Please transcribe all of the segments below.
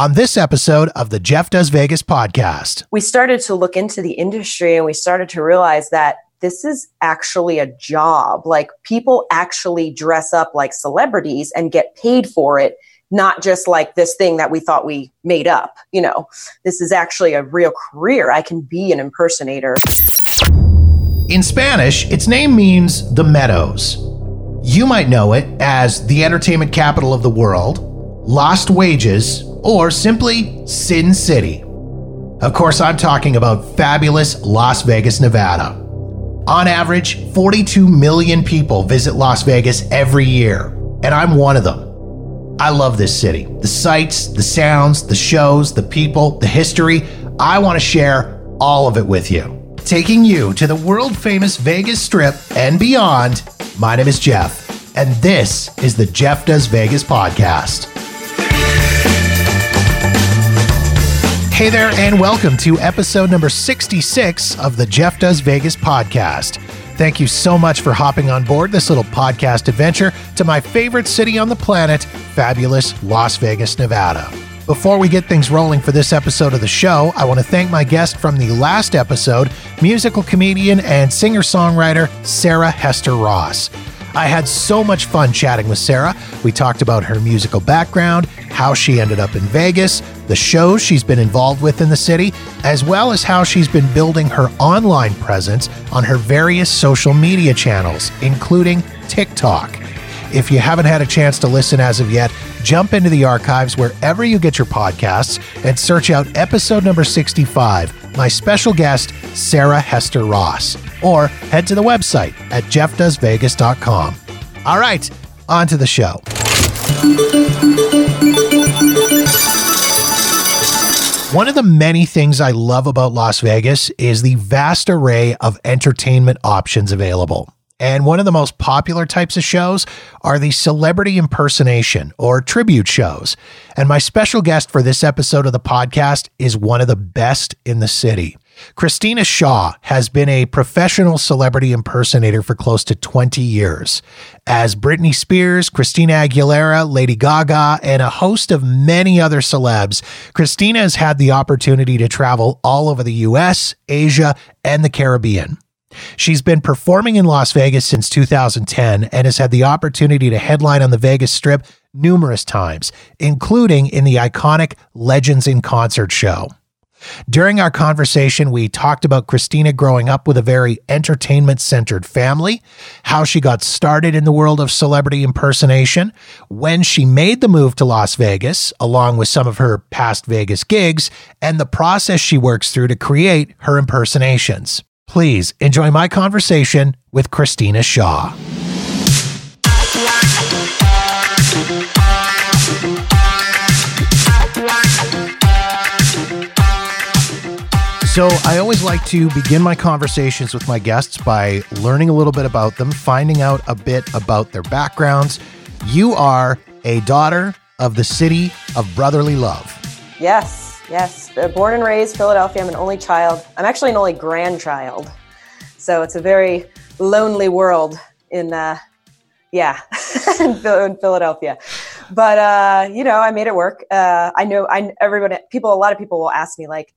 on this episode of the Jeff Does Vegas podcast. We started to look into the industry and we started to realize that this is actually a job. Like people actually dress up like celebrities and get paid for it, not just like this thing that we thought we made up. You know, this is actually a real career. I can be an impersonator. In Spanish, its name means the Meadows. You might know it as the entertainment capital of the world, Lost Wages, or simply Sin City. Of course, I'm talking about fabulous Las Vegas, Nevada. On average, 42 million people visit Las Vegas every year, and I'm one of them. I love this city. The sights, the sounds, the shows, the people, the history. I want to share all of it with you. Taking you to the world famous Vegas Strip and beyond, my name is Jeff, and this is the Jeff Does Vegas podcast. Hey there, and welcome to episode number 66 of the Jeff Does Vegas podcast. Thank you so much for hopping on board this little podcast adventure to my favorite city on the planet, fabulous Las Vegas, Nevada. Before we get things rolling for this episode of the show, I want to thank my guest from the last episode, musical comedian and singer songwriter Sarah Hester Ross. I had so much fun chatting with Sarah. We talked about her musical background, how she ended up in Vegas, the shows she's been involved with in the city, as well as how she's been building her online presence on her various social media channels, including TikTok. If you haven't had a chance to listen as of yet, jump into the archives wherever you get your podcasts and search out episode number 65 my special guest, Sarah Hester Ross, or head to the website at jeffdoesvegas.com. All right, on to the show. One of the many things I love about Las Vegas is the vast array of entertainment options available. And one of the most popular types of shows are the celebrity impersonation or tribute shows. And my special guest for this episode of the podcast is one of the best in the city. Christina Shaw has been a professional celebrity impersonator for close to 20 years. As Britney Spears, Christina Aguilera, Lady Gaga, and a host of many other celebs, Christina has had the opportunity to travel all over the US, Asia, and the Caribbean. She's been performing in Las Vegas since 2010 and has had the opportunity to headline on the Vegas Strip numerous times, including in the iconic Legends in Concert show. During our conversation, we talked about Christina growing up with a very entertainment centered family, how she got started in the world of celebrity impersonation, when she made the move to Las Vegas, along with some of her past Vegas gigs, and the process she works through to create her impersonations. Please enjoy my conversation with Christina Shaw. So, I always like to begin my conversations with my guests by learning a little bit about them, finding out a bit about their backgrounds. You are a daughter of the city of brotherly love. Yes. Yes, born and raised Philadelphia. I'm an only child. I'm actually an only grandchild, so it's a very lonely world in, uh, yeah, in Philadelphia. But uh, you know, I made it work. Uh, I know. I everybody, people, a lot of people will ask me like,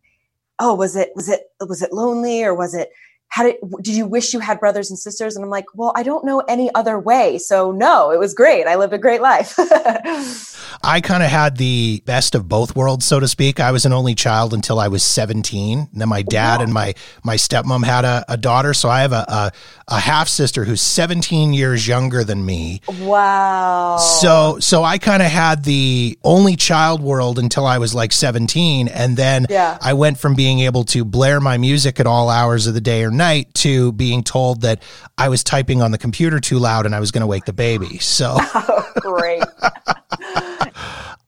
"Oh, was it was it was it lonely or was it?" How did, did you wish you had brothers and sisters? And I'm like, well, I don't know any other way. So no, it was great. I lived a great life. I kind of had the best of both worlds, so to speak. I was an only child until I was 17. And then my oh, dad wow. and my my stepmom had a, a daughter. So I have a, a, a half sister who's 17 years younger than me. Wow. So so I kind of had the only child world until I was like 17. And then yeah. I went from being able to blare my music at all hours of the day or night to being told that I was typing on the computer too loud and I was going to wake the baby. So oh, great.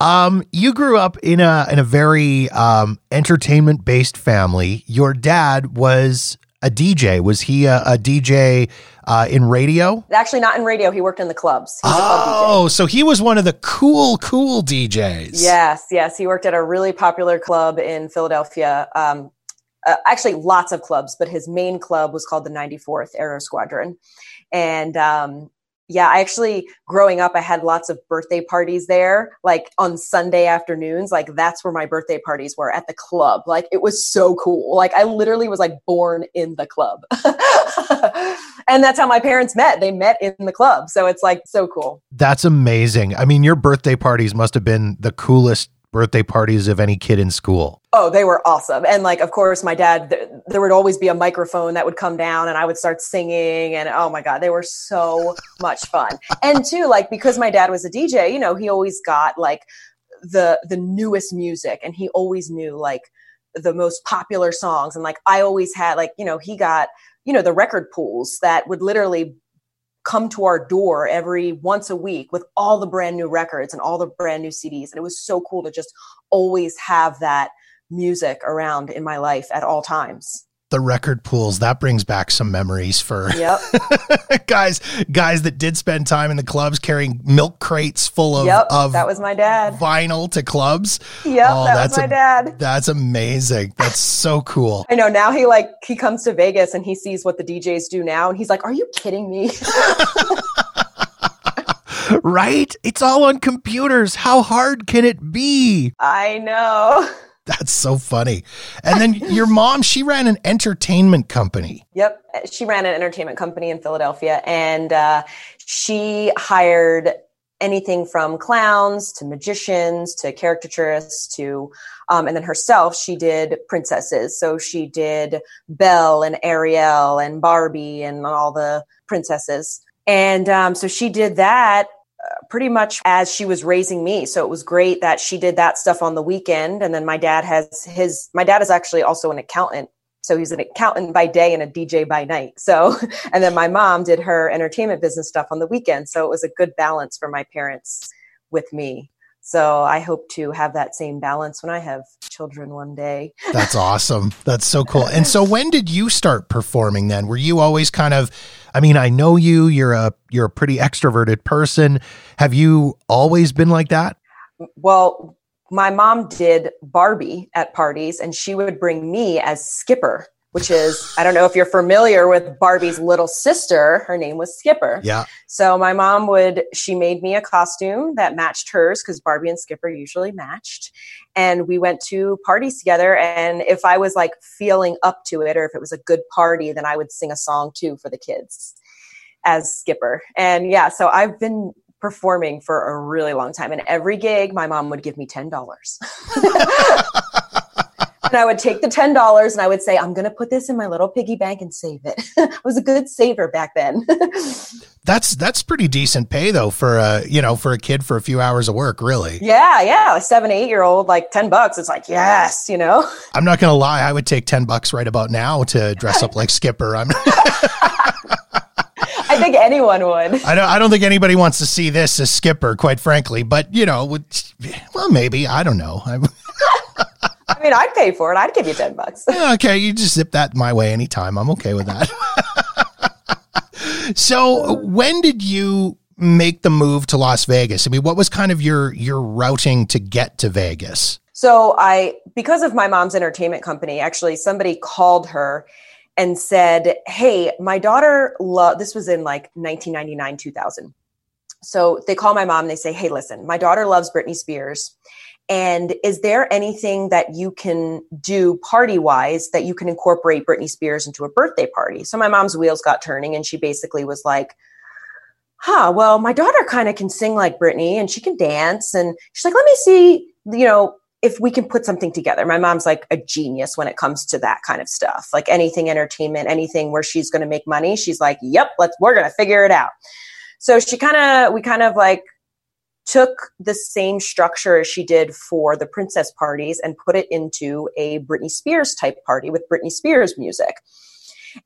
Um, you grew up in a in a very um, entertainment based family. Your dad was a DJ. Was he a, a DJ uh, in radio? Actually, not in radio. He worked in the clubs. oh, club so he was one of the cool, cool DJs. Yes, yes. He worked at a really popular club in Philadelphia. Um, uh, actually, lots of clubs, but his main club was called the 94th Aero Squadron, and um, yeah, I actually growing up, I had lots of birthday parties there, like on Sunday afternoons. Like that's where my birthday parties were at the club. Like it was so cool. Like I literally was like born in the club. and that's how my parents met. They met in the club. So it's like so cool. That's amazing. I mean, your birthday parties must have been the coolest birthday parties of any kid in school. Oh, they were awesome. And like, of course, my dad, th- there would always be a microphone that would come down and I would start singing. And oh my God, they were so much fun. And too, like, because my dad was a DJ, you know, he always got like the, the newest music and he always knew like the most popular songs. And like, I always had like, you know, he got, you know, the record pools that would literally come to our door every once a week with all the brand new records and all the brand new CDs. And it was so cool to just always have that music around in my life at all times the record pools that brings back some memories for yep. guys guys that did spend time in the clubs carrying milk crates full of, yep, of that was my dad. vinyl to clubs. Yep oh, that was my a, dad. that's amazing. That's so cool. I know now he like he comes to vegas and he sees what the djs do now and he's like are you kidding me? Right? It's all on computers. How hard can it be? I know that's so funny. And then your mom, she ran an entertainment company. Yep. She ran an entertainment company in Philadelphia and uh, she hired anything from clowns to magicians to caricaturists to um, and then herself she did princesses so she did belle and ariel and barbie and all the princesses and um, so she did that pretty much as she was raising me. So it was great that she did that stuff on the weekend. And then my dad has his, my dad is actually also an accountant. So he's an accountant by day and a DJ by night. So, and then my mom did her entertainment business stuff on the weekend. So it was a good balance for my parents with me. So I hope to have that same balance when I have children one day. That's awesome. That's so cool. And so when did you start performing then? Were you always kind of I mean, I know you, you're a you're a pretty extroverted person. Have you always been like that? Well, my mom did Barbie at parties and she would bring me as Skipper which is I don't know if you're familiar with Barbie's little sister. Her name was Skipper. Yeah. So my mom would she made me a costume that matched hers because Barbie and Skipper usually matched. And we went to parties together. And if I was like feeling up to it or if it was a good party, then I would sing a song too for the kids as Skipper. And yeah, so I've been performing for a really long time. And every gig, my mom would give me ten dollars. and I would take the ten dollars and I would say, "I'm going to put this in my little piggy bank and save it." I was a good saver back then. that's that's pretty decent pay though for a you know for a kid for a few hours of work, really. Yeah, yeah, a seven eight year old like ten bucks. It's like yes, you know. I'm not going to lie, I would take ten bucks right about now to dress up like Skipper. I'm. I think anyone would. I don't. I don't think anybody wants to see this as Skipper, quite frankly. But you know, well, maybe I don't know. I mean, I'd pay for it. I'd give you 10 bucks. okay. You just zip that my way anytime. I'm okay with that. so when did you make the move to Las Vegas? I mean, what was kind of your, your routing to get to Vegas? So I, because of my mom's entertainment company, actually somebody called her and said, Hey, my daughter, lo-, this was in like 1999, 2000. So they call my mom and they say, Hey, listen, my daughter loves Britney Spears and is there anything that you can do party wise that you can incorporate Britney Spears into a birthday party? So my mom's wheels got turning and she basically was like, huh, well, my daughter kind of can sing like Britney and she can dance. And she's like, let me see, you know, if we can put something together. My mom's like a genius when it comes to that kind of stuff, like anything entertainment, anything where she's going to make money. She's like, yep, let's, we're going to figure it out. So she kind of, we kind of like took the same structure as she did for the princess parties and put it into a Britney Spears type party with Britney Spears music.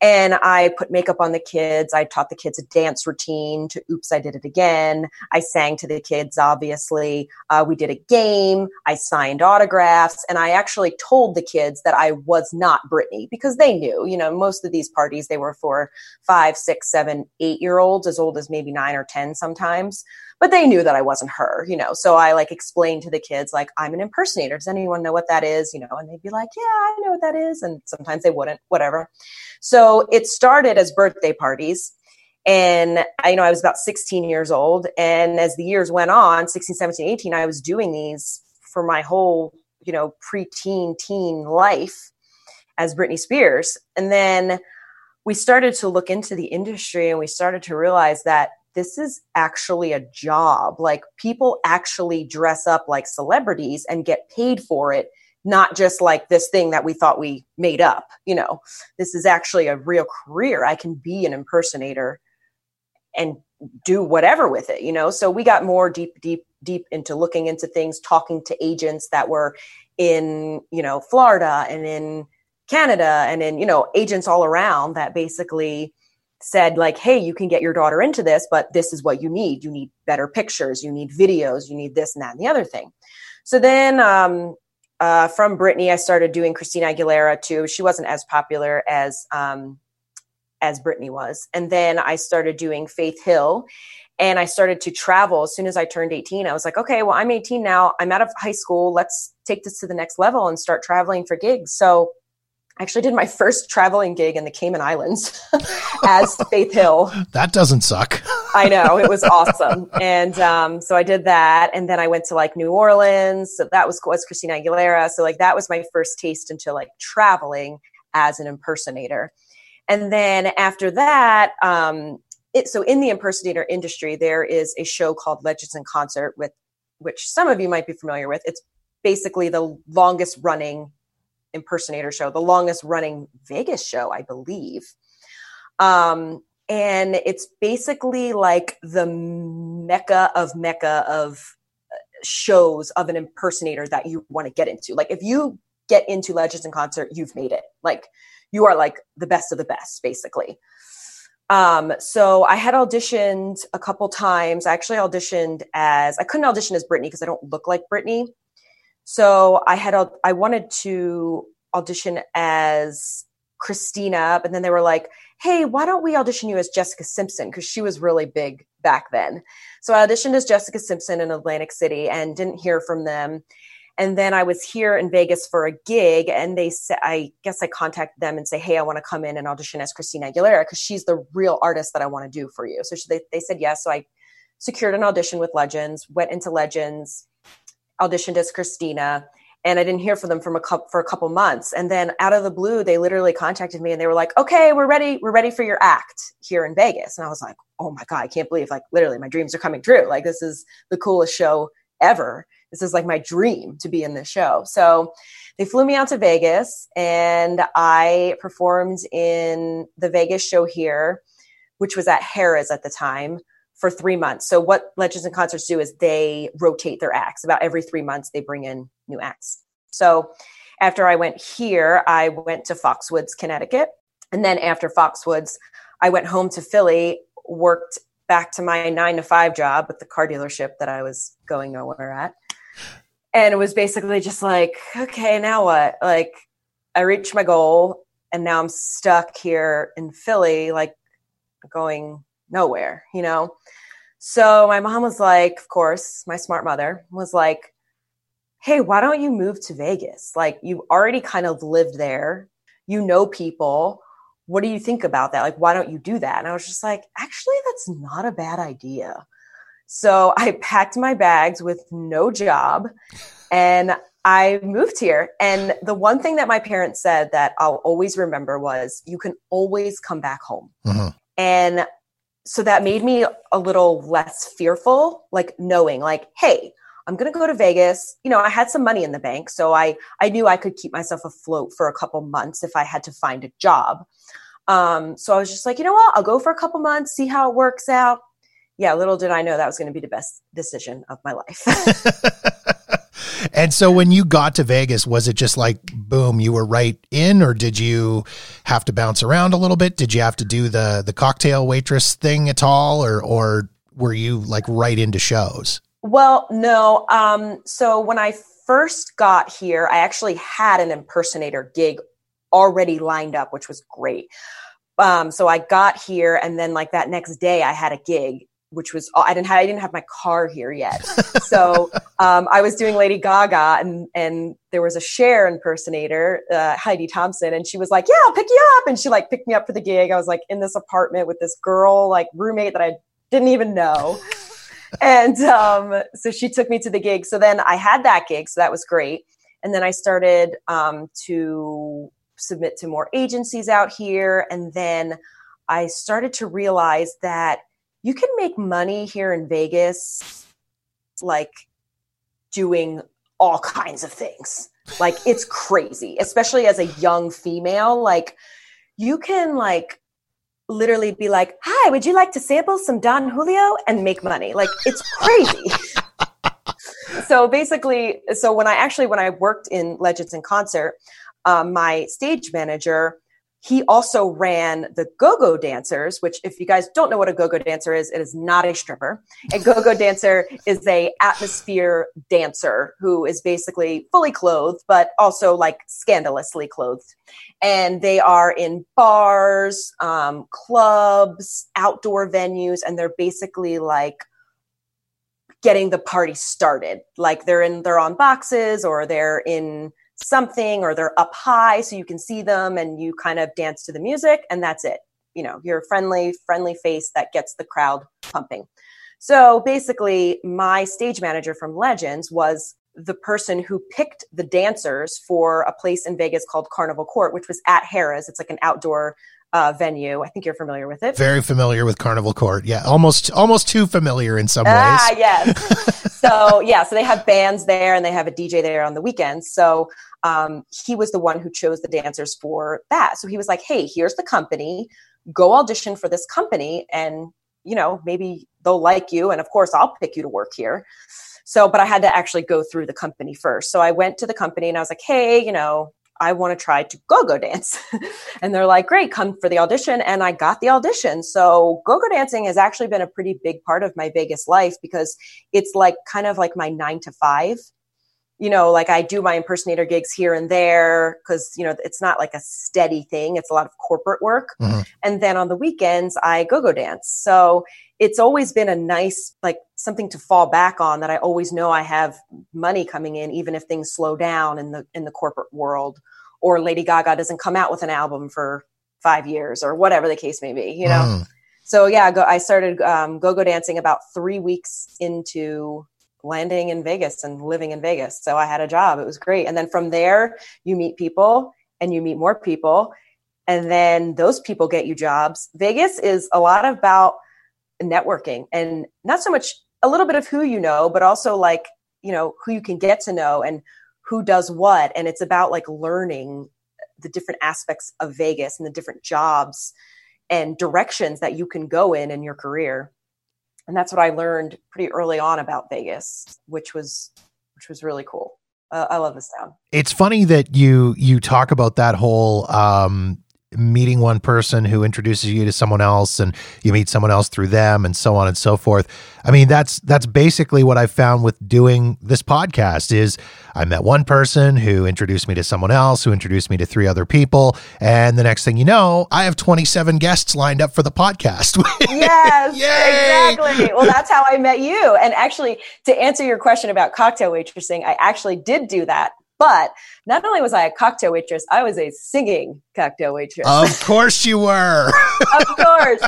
And I put makeup on the kids. I taught the kids a dance routine to Oops, I Did It Again. I sang to the kids, obviously. Uh, we did a game. I signed autographs. And I actually told the kids that I was not Britney because they knew, you know, most of these parties, they were for five, six, seven, eight year olds, as old as maybe nine or 10 sometimes but they knew that I wasn't her, you know. So I like explained to the kids, like, I'm an impersonator. Does anyone know what that is? You know, and they'd be like, Yeah, I know what that is. And sometimes they wouldn't, whatever. So it started as birthday parties. And I you know I was about 16 years old. And as the years went on, 16, 17, 18, I was doing these for my whole, you know, preteen, teen life as Britney Spears. And then we started to look into the industry and we started to realize that this is actually a job. Like people actually dress up like celebrities and get paid for it, not just like this thing that we thought we made up. You know, this is actually a real career. I can be an impersonator and do whatever with it, you know? So we got more deep, deep, deep into looking into things, talking to agents that were in, you know, Florida and in Canada and in, you know, agents all around that basically said like hey you can get your daughter into this but this is what you need. You need better pictures. You need videos. You need this and that and the other thing. So then um, uh, from britney i started doing christina aguilera too. She wasn't as popular as um, as britney was. And then i started doing faith hill and i started to travel. As soon as i turned 18 i was like okay well i'm 18 now. I'm out of high school. Let's take this to the next level and start traveling for gigs. So I actually did my first traveling gig in the Cayman Islands as Faith Hill. That doesn't suck. I know it was awesome, and um, so I did that, and then I went to like New Orleans. So that was was Christina Aguilera. So like that was my first taste into like traveling as an impersonator, and then after that, um, it, so in the impersonator industry, there is a show called Legends in Concert with which some of you might be familiar with. It's basically the longest running impersonator show, the longest running Vegas show, I believe. Um, and it's basically like the mecca of mecca of uh, shows of an impersonator that you want to get into. Like if you get into Legends in Concert, you've made it. Like you are like the best of the best, basically. Um, so I had auditioned a couple times. I actually auditioned as I couldn't audition as Britney because I don't look like Britney. So I had I wanted to audition as Christina, but then they were like, "Hey, why don't we audition you as Jessica Simpson?" Because she was really big back then. So I auditioned as Jessica Simpson in Atlantic City and didn't hear from them. And then I was here in Vegas for a gig, and they said, I guess I contacted them and say, "Hey, I want to come in and audition as Christina Aguilera because she's the real artist that I want to do for you." So they they said yes. So I secured an audition with Legends, went into Legends auditioned as Christina and I didn't hear from them from a couple, for a couple months. And then out of the blue, they literally contacted me and they were like, "Okay, we're ready. We're ready for your act here in Vegas." And I was like, "Oh my god, I can't believe like literally my dreams are coming true. Like this is the coolest show ever. This is like my dream to be in this show." So they flew me out to Vegas and I performed in the Vegas show here, which was at Harrah's at the time for three months. So what Legends and Concerts do is they rotate their acts. About every three months, they bring in new acts. So after I went here, I went to Foxwoods, Connecticut. And then after Foxwoods, I went home to Philly, worked back to my nine to five job with the car dealership that I was going nowhere at. And it was basically just like, okay, now what? Like, I reached my goal and now I'm stuck here in Philly, like going nowhere, you know? So my mom was like, of course, my smart mother was like, hey, why don't you move to Vegas? Like, you've already kind of lived there, you know people. What do you think about that? Like, why don't you do that? And I was just like, actually, that's not a bad idea. So I packed my bags with no job and I moved here. And the one thing that my parents said that I'll always remember was you can always come back home. Mm-hmm. And so that made me a little less fearful, like knowing, like, hey, I'm going to go to Vegas. You know, I had some money in the bank, so I I knew I could keep myself afloat for a couple months if I had to find a job. Um, so I was just like, you know what? I'll go for a couple months, see how it works out. Yeah, little did I know that was going to be the best decision of my life. And so when you got to Vegas, was it just like boom, you were right in, or did you have to bounce around a little bit? Did you have to do the the cocktail waitress thing at all, or or were you like right into shows? Well, no. Um, so when I first got here, I actually had an impersonator gig already lined up, which was great. Um, so I got here, and then like that next day, I had a gig which was I didn't have I didn't have my car here yet. so um, I was doing Lady Gaga, and and there was a Cher impersonator, uh, Heidi Thompson, and she was like, "Yeah, I'll pick you up," and she like picked me up for the gig. I was like in this apartment with this girl, like roommate that I didn't even know. and um, so she took me to the gig. So then I had that gig, so that was great. And then I started um, to submit to more agencies out here, and then I started to realize that you can make money here in Vegas, like doing all kinds of things. Like it's crazy, especially as a young female. Like you can like literally be like, "Hi, would you like to sample some Don Julio?" and make money. Like it's crazy. so basically, so when I actually when I worked in Legends in Concert, um, my stage manager he also ran the go-go dancers which if you guys don't know what a go-go dancer is it is not a stripper. A go-go dancer is a atmosphere dancer who is basically fully clothed but also like scandalously clothed. And they are in bars um, clubs outdoor venues and they're basically like getting the party started. Like they're in they're on boxes or they're in something or they're up high so you can see them and you kind of dance to the music and that's it. You know you're a friendly friendly face that gets the crowd pumping. So basically my stage manager from legends was the person who picked the dancers for a place in vegas called carnival court which was at harrah's. It's like an outdoor uh, venue. I think you're familiar with it. Very familiar with Carnival Court. Yeah, almost almost too familiar in some ah, ways. Ah, yes. so yeah, so they have bands there and they have a DJ there on the weekends. So um, he was the one who chose the dancers for that. So he was like, "Hey, here's the company. Go audition for this company, and you know maybe they'll like you, and of course I'll pick you to work here." So, but I had to actually go through the company first. So I went to the company and I was like, "Hey, you know, I want to try to go go dance. and they're like, great, come for the audition. And I got the audition. So go go dancing has actually been a pretty big part of my Vegas life because it's like kind of like my nine to five. You know, like I do my impersonator gigs here and there because, you know, it's not like a steady thing. It's a lot of corporate work. Mm-hmm. And then on the weekends, I go go dance. So it's always been a nice like something to fall back on that I always know I have money coming in even if things slow down in the in the corporate world or Lady Gaga doesn't come out with an album for 5 years or whatever the case may be, you know. Mm. So yeah, go, I started um, go-go dancing about 3 weeks into landing in Vegas and living in Vegas. So I had a job. It was great. And then from there, you meet people and you meet more people and then those people get you jobs. Vegas is a lot about networking and not so much a little bit of who you know, but also like, you know, who you can get to know and who does what. And it's about like learning the different aspects of Vegas and the different jobs and directions that you can go in in your career. And that's what I learned pretty early on about Vegas, which was which was really cool. Uh, I love this town. It's funny that you you talk about that whole um, meeting one person who introduces you to someone else and you meet someone else through them and so on and so forth. I mean that's that's basically what I found with doing this podcast is I met one person who introduced me to someone else who introduced me to three other people and the next thing you know, I have 27 guests lined up for the podcast. yes. exactly. Well, that's how I met you. And actually to answer your question about cocktail waitressing, I actually did do that but not only was I a cocktail waitress, I was a singing cocktail waitress. Of course you were. of course.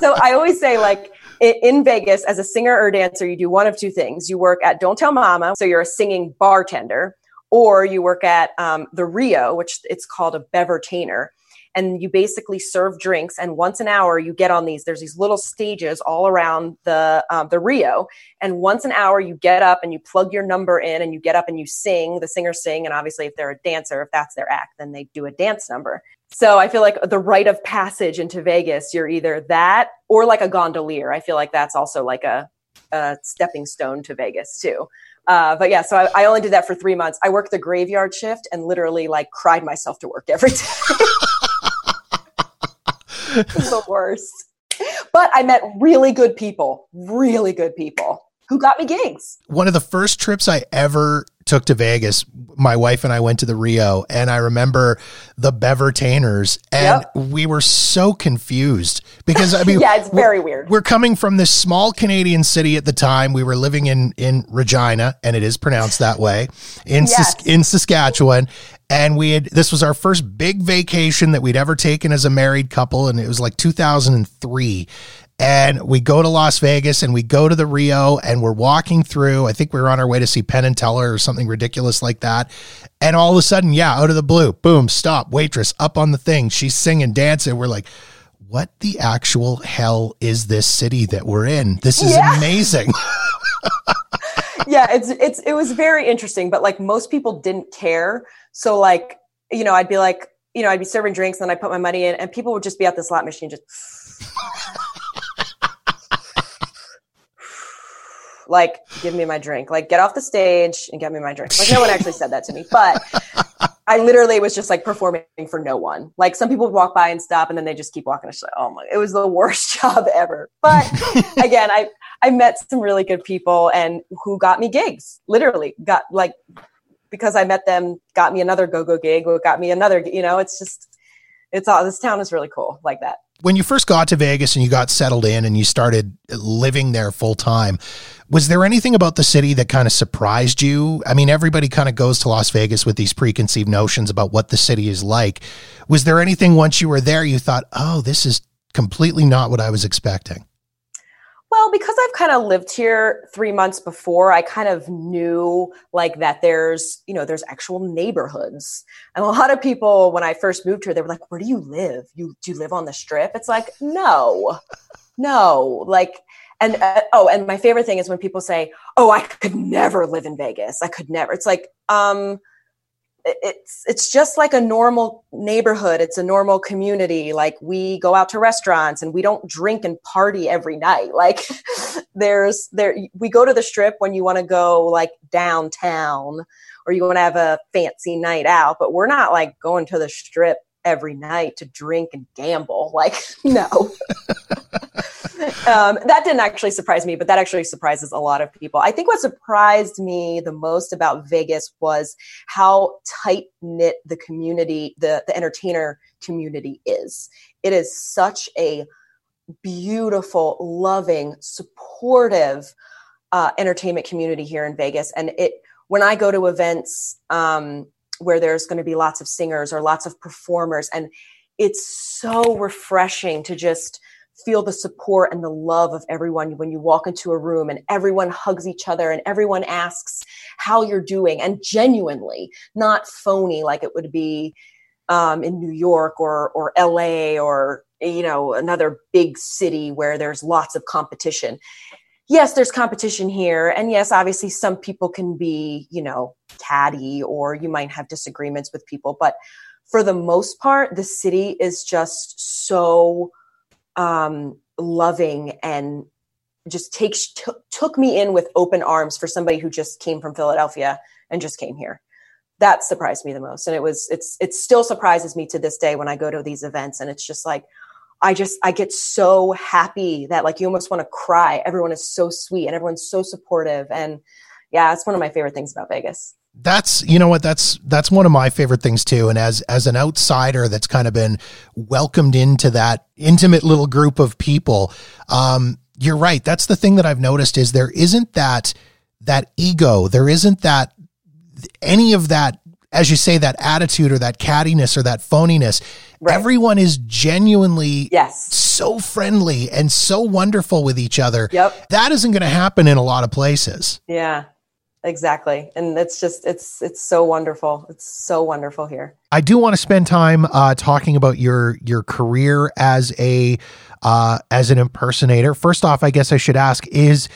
So I always say, like, in Vegas, as a singer or dancer, you do one of two things. You work at Don't Tell Mama, so you're a singing bartender, or you work at um, the Rio, which it's called a bevertainer and you basically serve drinks and once an hour you get on these there's these little stages all around the um, the rio and once an hour you get up and you plug your number in and you get up and you sing the singers sing and obviously if they're a dancer if that's their act then they do a dance number so i feel like the rite of passage into vegas you're either that or like a gondolier i feel like that's also like a, a stepping stone to vegas too uh, but yeah, so I, I, only did that for three months. I worked the graveyard shift and literally like cried myself to work every day. the worst. But I met really good people, really good people who got me gigs. One of the first trips I ever took to Vegas, my wife and I went to the Rio, and I remember the Bevertainers, and yep. we were so confused because I mean, yeah, it's very weird. We're coming from this small Canadian city at the time. We were living in in Regina, and it is pronounced that way in yes. In Saskatchewan, and we had this was our first big vacation that we'd ever taken as a married couple and it was like 2003 and we go to Las Vegas and we go to the Rio and we're walking through. I think we were on our way to see Penn and Teller or something ridiculous like that. And all of a sudden, yeah, out of the blue, boom, stop, waitress up on the thing. She's singing, dancing. We're like, what the actual hell is this city that we're in? This is yeah. amazing. yeah, it's it's it was very interesting, but like most people didn't care. So like, you know, I'd be like, you know, I'd be serving drinks and I put my money in and people would just be at the slot machine just like give me my drink like get off the stage and get me my drink like no one actually said that to me but i literally was just like performing for no one. Like some people would walk by and stop and then they just keep walking. Like, oh my it was the worst job ever. But again i i met some really good people and who got me gigs literally. Got like because i met them got me another go-go gig got me another you know it's just it's all this town is really cool like that. When you first got to Vegas and you got settled in and you started living there full time, was there anything about the city that kind of surprised you? I mean, everybody kind of goes to Las Vegas with these preconceived notions about what the city is like. Was there anything once you were there you thought, oh, this is completely not what I was expecting? Well, because I've kind of lived here three months before, I kind of knew like that there's, you know, there's actual neighborhoods. And a lot of people, when I first moved here, they were like, where do you live? You do you live on the strip? It's like, no, no. Like, and uh, oh, and my favorite thing is when people say, oh, I could never live in Vegas. I could never. It's like, um, it's it's just like a normal neighborhood it's a normal community like we go out to restaurants and we don't drink and party every night like there's there we go to the strip when you want to go like downtown or you want to have a fancy night out but we're not like going to the strip every night to drink and gamble like no um, that didn't actually surprise me, but that actually surprises a lot of people. I think what surprised me the most about Vegas was how tight knit the community, the, the entertainer community is. It is such a beautiful, loving, supportive uh, entertainment community here in Vegas. And it, when I go to events um, where there's going to be lots of singers or lots of performers, and it's so refreshing to just feel the support and the love of everyone when you walk into a room and everyone hugs each other and everyone asks how you're doing and genuinely not phony like it would be um, in new york or or la or you know another big city where there's lots of competition. Yes there's competition here. And yes obviously some people can be you know catty or you might have disagreements with people. But for the most part the city is just so um, loving and just takes t- took me in with open arms for somebody who just came from Philadelphia and just came here. That surprised me the most, and it was it's it still surprises me to this day when I go to these events, and it's just like I just I get so happy that like you almost want to cry. Everyone is so sweet and everyone's so supportive, and yeah, it's one of my favorite things about Vegas that's you know what that's that's one of my favorite things too. And as as an outsider that's kind of been welcomed into that intimate little group of people um you're right. That's the thing that i've noticed is there isn't that that ego. There isn't that any of that as you say that attitude or that cattiness or that phoniness. Right. everyone is genuinely yes. so friendly and so wonderful with each other. Yep. That isn't going to happen in a lot of places. Yeah exactly. And it's just it's it's so wonderful. It's so wonderful here. I do want to spend time uh, talking about your your career as a uh, as an impersonator. First off i guess i should ask is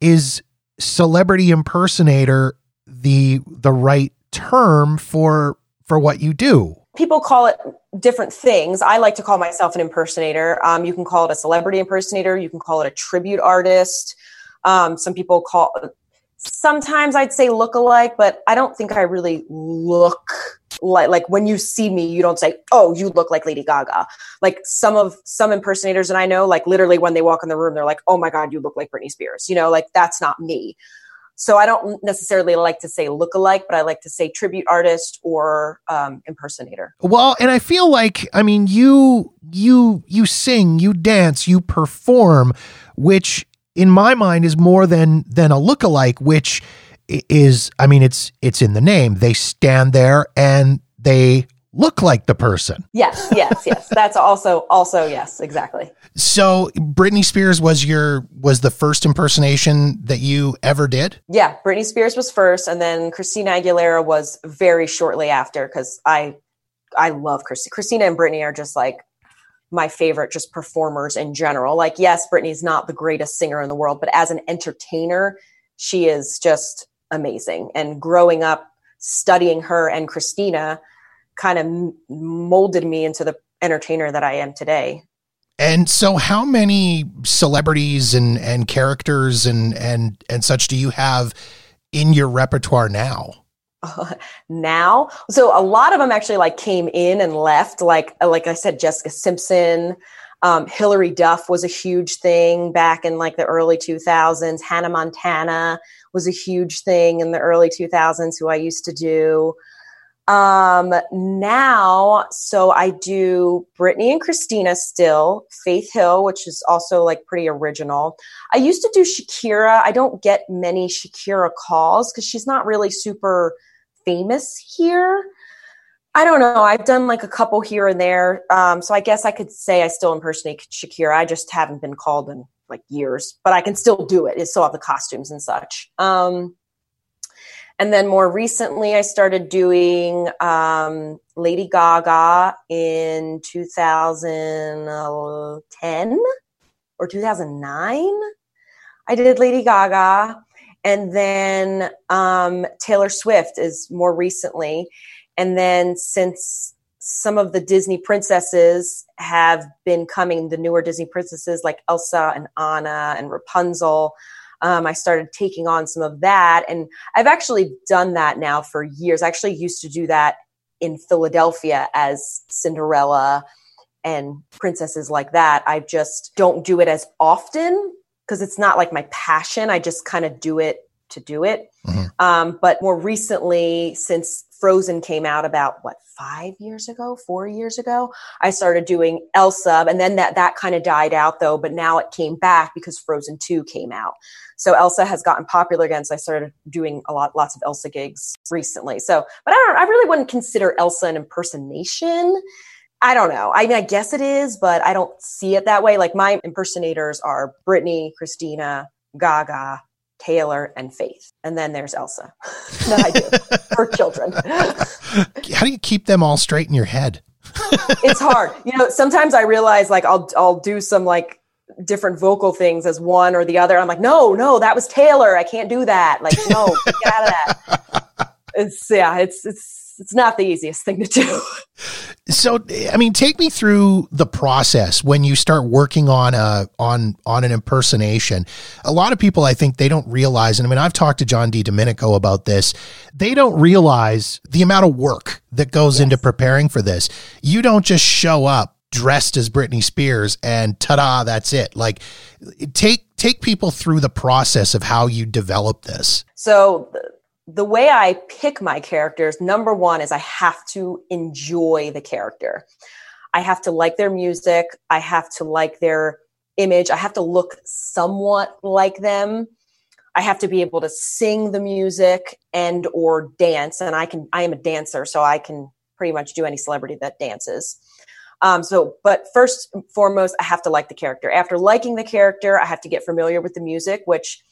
is celebrity impersonator the the right term for for what you do? People call it different things. I like to call myself an impersonator. Um, you can call it a celebrity impersonator. You can call it a tribute artist. Um, some people call sometimes I'd say look alike, but I don't think I really look like like when you see me, you don't say, "Oh, you look like Lady Gaga." Like some of some impersonators that I know, like literally when they walk in the room, they're like, "Oh my god, you look like Britney Spears." You know, like that's not me. so I don't necessarily like to say look-alike, but I like to say tribute artist or um, impersonator. Well, and I feel like I mean you you you sing, you dance, you perform, which in my mind is more than than a look-alike, which is I mean it's it's in the name. They stand there and they look like the person. Yes, yes, yes. That's also also yes, exactly. So Britney Spears was your was the first impersonation that you ever did? Yeah, Britney Spears was first and then Christina Aguilera was very shortly after cuz I I love Christina. Christina and Britney are just like my favorite just performers in general. Like yes, Britney's not the greatest singer in the world, but as an entertainer, she is just amazing. And growing up studying her and Christina, kind of molded me into the entertainer that I am today. And so how many celebrities and and characters and and and such do you have in your repertoire now? Uh, now, so a lot of them actually like came in and left. Like like I said, Jessica Simpson, um, Hilary Duff was a huge thing back in like the early 2000s. Hannah Montana was a huge thing in the early 2000s, who I used to do. Um, now, so I do Britney and Christina still, Faith Hill, which is also like pretty original. I used to do Shakira. I don't get many Shakira calls because she's not really super famous here. I don't know. I've done like a couple here and there. Um, so I guess I could say I still impersonate Shakira. I just haven't been called in like years, but I can still do it. It's still have the costumes and such. Um, and then more recently, I started doing um, Lady Gaga in 2010 or 2009. I did Lady Gaga. And then um, Taylor Swift is more recently. And then since some of the Disney princesses have been coming, the newer Disney princesses like Elsa and Anna and Rapunzel, um, I started taking on some of that. And I've actually done that now for years. I actually used to do that in Philadelphia as Cinderella and princesses like that. I just don't do it as often because it's not like my passion. I just kind of do it to do it. Mm-hmm. Um, but more recently, since Frozen came out about what five years ago, four years ago, I started doing Elsa, and then that that kind of died out though. But now it came back because Frozen Two came out. So Elsa has gotten popular again. So I started doing a lot, lots of Elsa gigs recently. So, but I don't, I really wouldn't consider Elsa an impersonation. I don't know. I mean, I guess it is, but I don't see it that way. Like my impersonators are Britney, Christina, Gaga, Taylor, and Faith. And then there's Elsa that I do for children. How do you keep them all straight in your head? it's hard. You know, sometimes I realize like I'll I'll do some like different vocal things as one or the other. I'm like, no, no, that was Taylor. I can't do that. Like, no, get out of that. It's yeah, it's it's it's not the easiest thing to do. So, I mean, take me through the process when you start working on a on on an impersonation. A lot of people, I think, they don't realize, and I mean, I've talked to John Di Domenico about this. They don't realize the amount of work that goes yes. into preparing for this. You don't just show up dressed as Britney Spears and ta-da, that's it. Like take take people through the process of how you develop this. So the way I pick my characters, number one is I have to enjoy the character. I have to like their music. I have to like their image. I have to look somewhat like them. I have to be able to sing the music and or dance. And I can I am a dancer, so I can pretty much do any celebrity that dances. Um, so, but first and foremost, I have to like the character. After liking the character, I have to get familiar with the music, which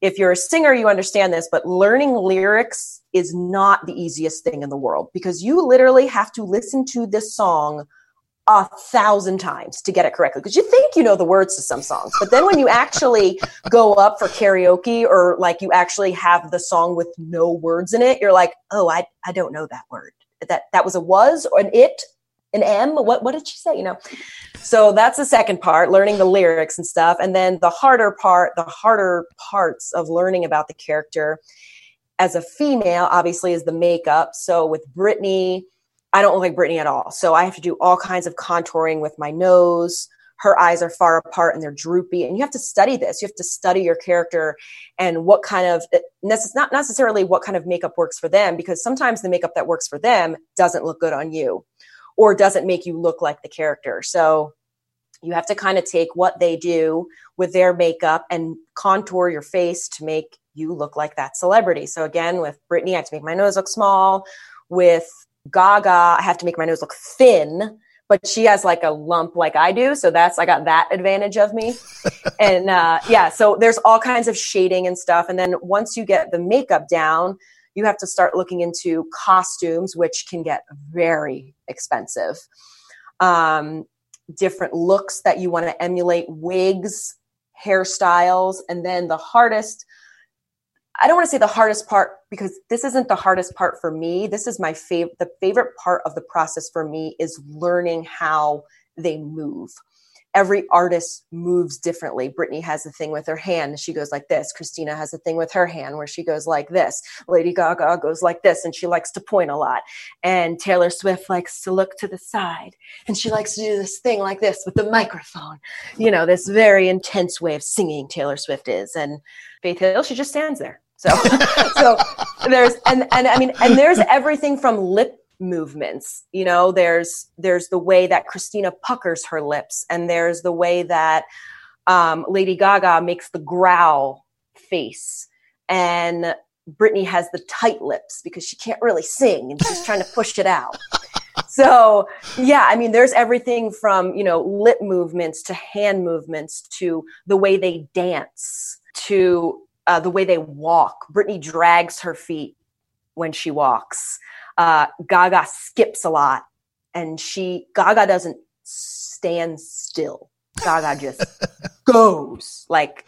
if you're a singer, you understand this, but learning lyrics is not the easiest thing in the world because you literally have to listen to this song a thousand times to get it correctly. Because you think you know the words to some songs but then when you actually go up for karaoke or like you actually have the song with no words in it you're like oh i, I don't know that word. That that was a was or an it an M. What what did she say? You know. So that's the second part, learning the lyrics and stuff. And then the harder part, the harder parts of learning about the character as a female, obviously, is the makeup. So with Britney, I don't look like Britney at all. So I have to do all kinds of contouring with my nose, her eyes are far apart and they're droopy. And you have to study this. You have to study your character and what kind of, not necessarily what kind of makeup works for them, because sometimes the makeup that works for them doesn't look good on you or doesn't make you look like the character. So you have to kind of take what they do with their makeup and contour your face to make you look like that celebrity. So again, with Britney, I have to make my nose look small. With Gaga, I have to make my nose look thin, but she has like a lump like I do. So that's, I got that advantage of me. and uh, yeah, so there's all kinds of shading and stuff. And then once you get the makeup down, you have to start looking into costumes, which can get very expensive. Um, different looks that you want to emulate, wigs, hairstyles, and then the hardest I don't want to say the hardest part because this isn't the hardest part for me. This is my favorite. The favorite part of the process for me is learning how they move every artist moves differently. Britney has a thing with her hand, she goes like this. Christina has a thing with her hand where she goes like this. Lady Gaga goes like this, and she likes to point a lot. And Taylor Swift likes to look to the side, and she likes to do this thing like this with the microphone. You know, this very intense way of singing Taylor Swift is. And Faith Hill, she just stands there. So, so there's and and I mean, and there's everything from lip movements. You know there's there's the way that christina puckers her lips and there's the way that um, lady gaga makes the growl face. And britney has the tight lips because she can't really sing and she's trying to push it out. So yeah i mean there's everything from you know lip movements to hand movements to the way they dance to uh, the way they walk. Britney drags her feet when she walks uh, Gaga skips a lot, and she Gaga doesn't stand still. Gaga just goes like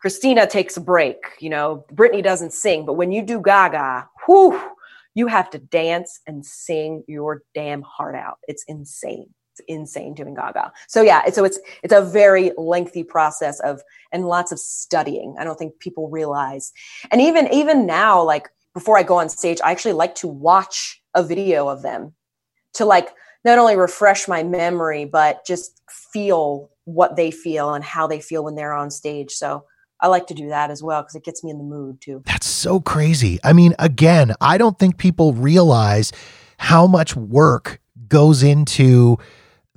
Christina takes a break. You know, Britney doesn't sing, but when you do Gaga, whew, you have to dance and sing your damn heart out. It's insane. It's insane doing Gaga. So yeah, so it's it's a very lengthy process of and lots of studying. I don't think people realize. And even even now, like before I go on stage, I actually like to watch a video of them to like not only refresh my memory, but just feel what they feel and how they feel when they're on stage. So I like to do that as well because it gets me in the mood too. That's so crazy. I mean, again, I don't think people realize how much work goes into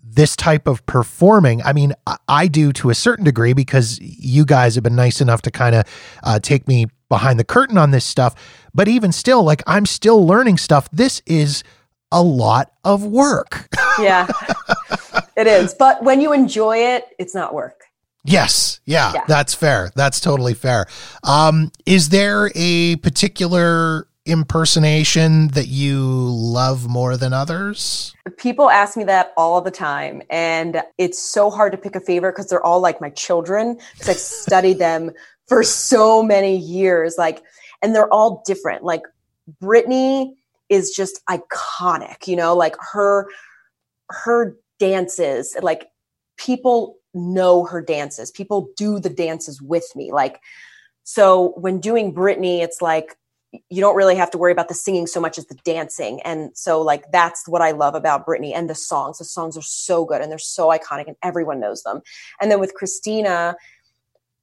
this type of performing. I mean, I do to a certain degree because you guys have been nice enough to kind of uh, take me behind the curtain on this stuff. But even still, like I'm still learning stuff. This is a lot of work. yeah, it is. But when you enjoy it, it's not work. Yes. Yeah, yeah, that's fair. That's totally fair. Um, is there a particular impersonation that you love more than others? People ask me that all the time. And it's so hard to pick a favorite because they're all like my children because I've studied them for so many years. Like, and they're all different. Like, Britney is just iconic, you know, like her, her dances, like people know her dances. People do the dances with me. Like, so when doing Britney, it's like you don't really have to worry about the singing so much as the dancing. And so like that's what I love about Britney and the songs. The songs are so good and they're so iconic and everyone knows them. And then with Christina,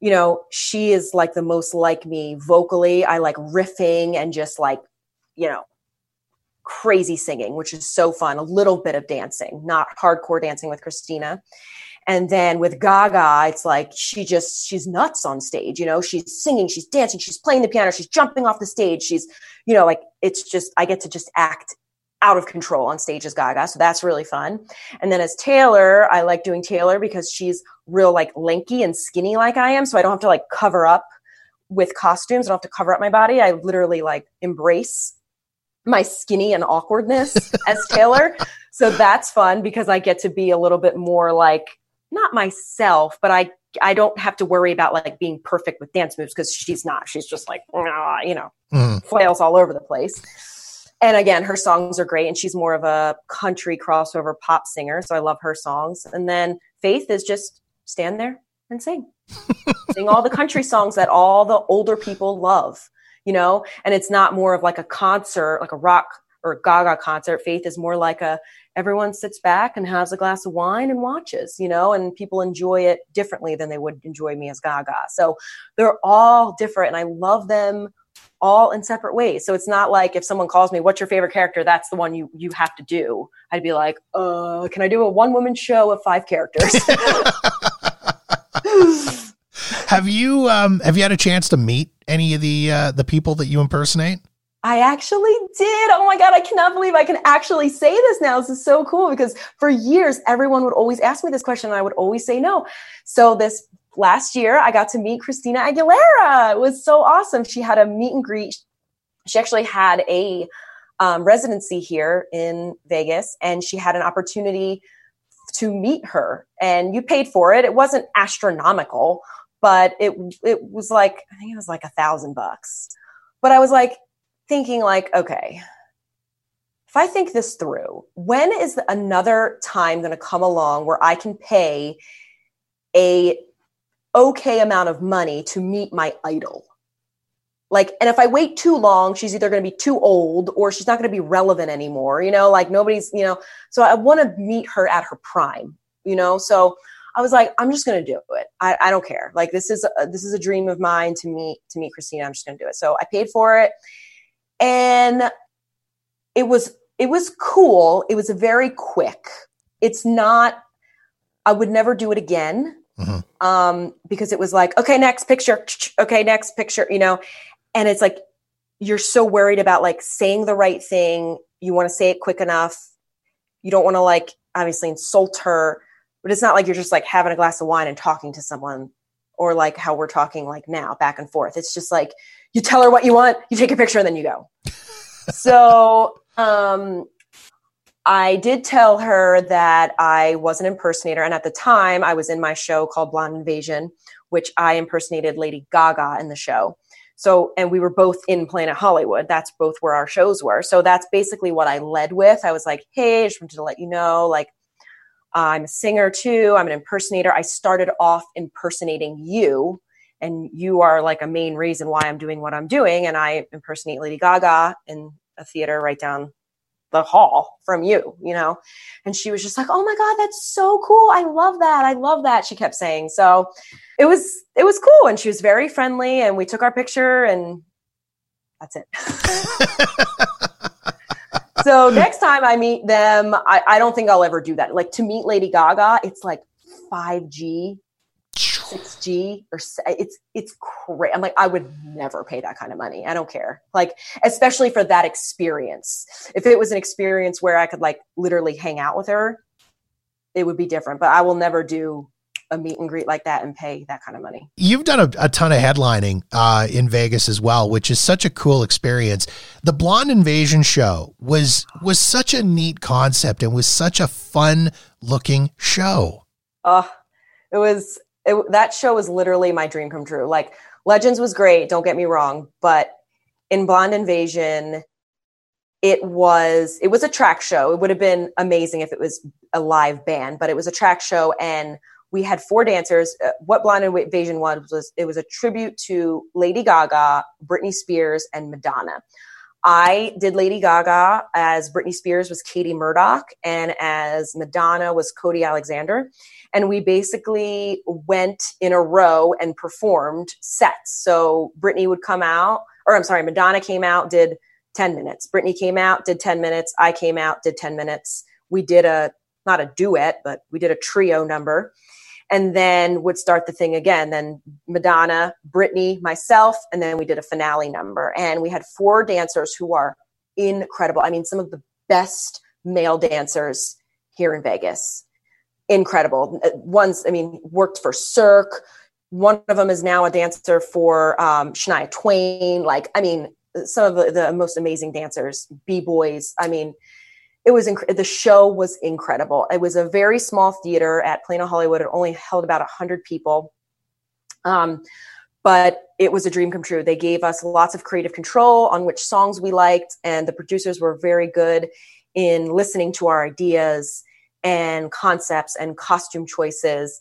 you know, she is like the most like me vocally. I like riffing and just like, you know, crazy singing, which is so fun. A little bit of dancing, not hardcore dancing with Christina. And then with Gaga, it's like she just, she's nuts on stage. You know, she's singing, she's dancing, she's playing the piano, she's jumping off the stage. She's, you know, like it's just, I get to just act out of control on stage as Gaga. So that's really fun. And then as Taylor, I like doing Taylor because she's real like lanky and skinny like I am. So I don't have to like cover up with costumes. I don't have to cover up my body. I literally like embrace my skinny and awkwardness as Taylor. So that's fun because I get to be a little bit more like not myself, but I I don't have to worry about like being perfect with dance moves because she's not. She's just like you know mm. flails all over the place. And again, her songs are great, and she's more of a country crossover pop singer, so I love her songs. And then Faith is just stand there and sing, sing all the country songs that all the older people love, you know. And it's not more of like a concert, like a rock or Gaga concert. Faith is more like a everyone sits back and has a glass of wine and watches, you know, and people enjoy it differently than they would enjoy me as Gaga. So they're all different and I love them all in separate ways. So it's not like if someone calls me, "What's your favorite character?" That's the one you you have to do. I'd be like, "Uh, can I do a one woman show of five characters?" have you um have you had a chance to meet any of the uh the people that you impersonate? I actually did. Oh my God, I cannot believe I can actually say this now. This is so cool because for years, everyone would always ask me this question and I would always say no. So this last year, I got to meet Christina Aguilera. It was so awesome. She had a meet and greet. She actually had a um, residency here in Vegas and she had an opportunity to meet her and you paid for it. It wasn't astronomical, but it, it was like, I think it was like a thousand bucks. But I was like, thinking like, okay, if I think this through, when is another time going to come along where I can pay a okay amount of money to meet my idol? Like, and if I wait too long, she's either going to be too old or she's not going to be relevant anymore. You know, like nobody's, you know, so I want to meet her at her prime, you know? So I was like, I'm just going to do it. I, I don't care. Like this is, a, this is a dream of mine to meet, to meet Christina. I'm just going to do it. So I paid for it and it was it was cool it was very quick it's not i would never do it again mm-hmm. um, because it was like okay next picture okay next picture you know and it's like you're so worried about like saying the right thing you want to say it quick enough you don't want to like obviously insult her but it's not like you're just like having a glass of wine and talking to someone or like how we're talking like now back and forth it's just like you tell her what you want, you take a picture, and then you go. so um, I did tell her that I was an impersonator. And at the time, I was in my show called Blonde Invasion, which I impersonated Lady Gaga in the show. So, and we were both in Planet Hollywood. That's both where our shows were. So that's basically what I led with. I was like, hey, I just wanted to let you know, like, I'm a singer too. I'm an impersonator. I started off impersonating you and you are like a main reason why I'm doing what I'm doing. And I impersonate Lady Gaga in a theater right down the hall from you, you know? And she was just like, Oh my God, that's so cool. I love that. I love that. She kept saying. So it was, it was cool. And she was very friendly and we took our picture and that's it. so next time I meet them, I, I don't think I'll ever do that. Like to meet Lady Gaga, it's like 5G 6G or it's it's crazy. I'm like I would never pay that kind of money. I don't care. Like especially for that experience. If it was an experience where I could like literally hang out with her, it would be different. But I will never do a meet and greet like that and pay that kind of money. You've done a, a ton of headlining uh, in Vegas as well, which is such a cool experience. The Blonde Invasion show was was such a neat concept and was such a fun looking show. Oh, it was it, that show was literally my dream come true. Like Legends was great, don't get me wrong, but in Blonde Invasion, it was it was a track show. It would have been amazing if it was a live band, but it was a track show, and we had four dancers. Uh, what Blonde Invasion was was it was a tribute to Lady Gaga, Britney Spears, and Madonna. I did Lady Gaga as Britney Spears was Katie Murdoch, and as Madonna was Cody Alexander and we basically went in a row and performed sets. So Britney would come out, or I'm sorry, Madonna came out, did 10 minutes. Britney came out, did 10 minutes. I came out, did 10 minutes. We did a, not a duet, but we did a trio number and then would start the thing again. Then Madonna, Britney, myself, and then we did a finale number. And we had four dancers who are incredible. I mean, some of the best male dancers here in Vegas incredible. One's, I mean, worked for Cirque. One of them is now a dancer for um, Shania Twain. Like, I mean, some of the, the most amazing dancers, b boys. I mean, it was inc- the show was incredible. It was a very small theater at Planet Hollywood. It only held about hundred people, um, but it was a dream come true. They gave us lots of creative control on which songs we liked, and the producers were very good in listening to our ideas and concepts and costume choices.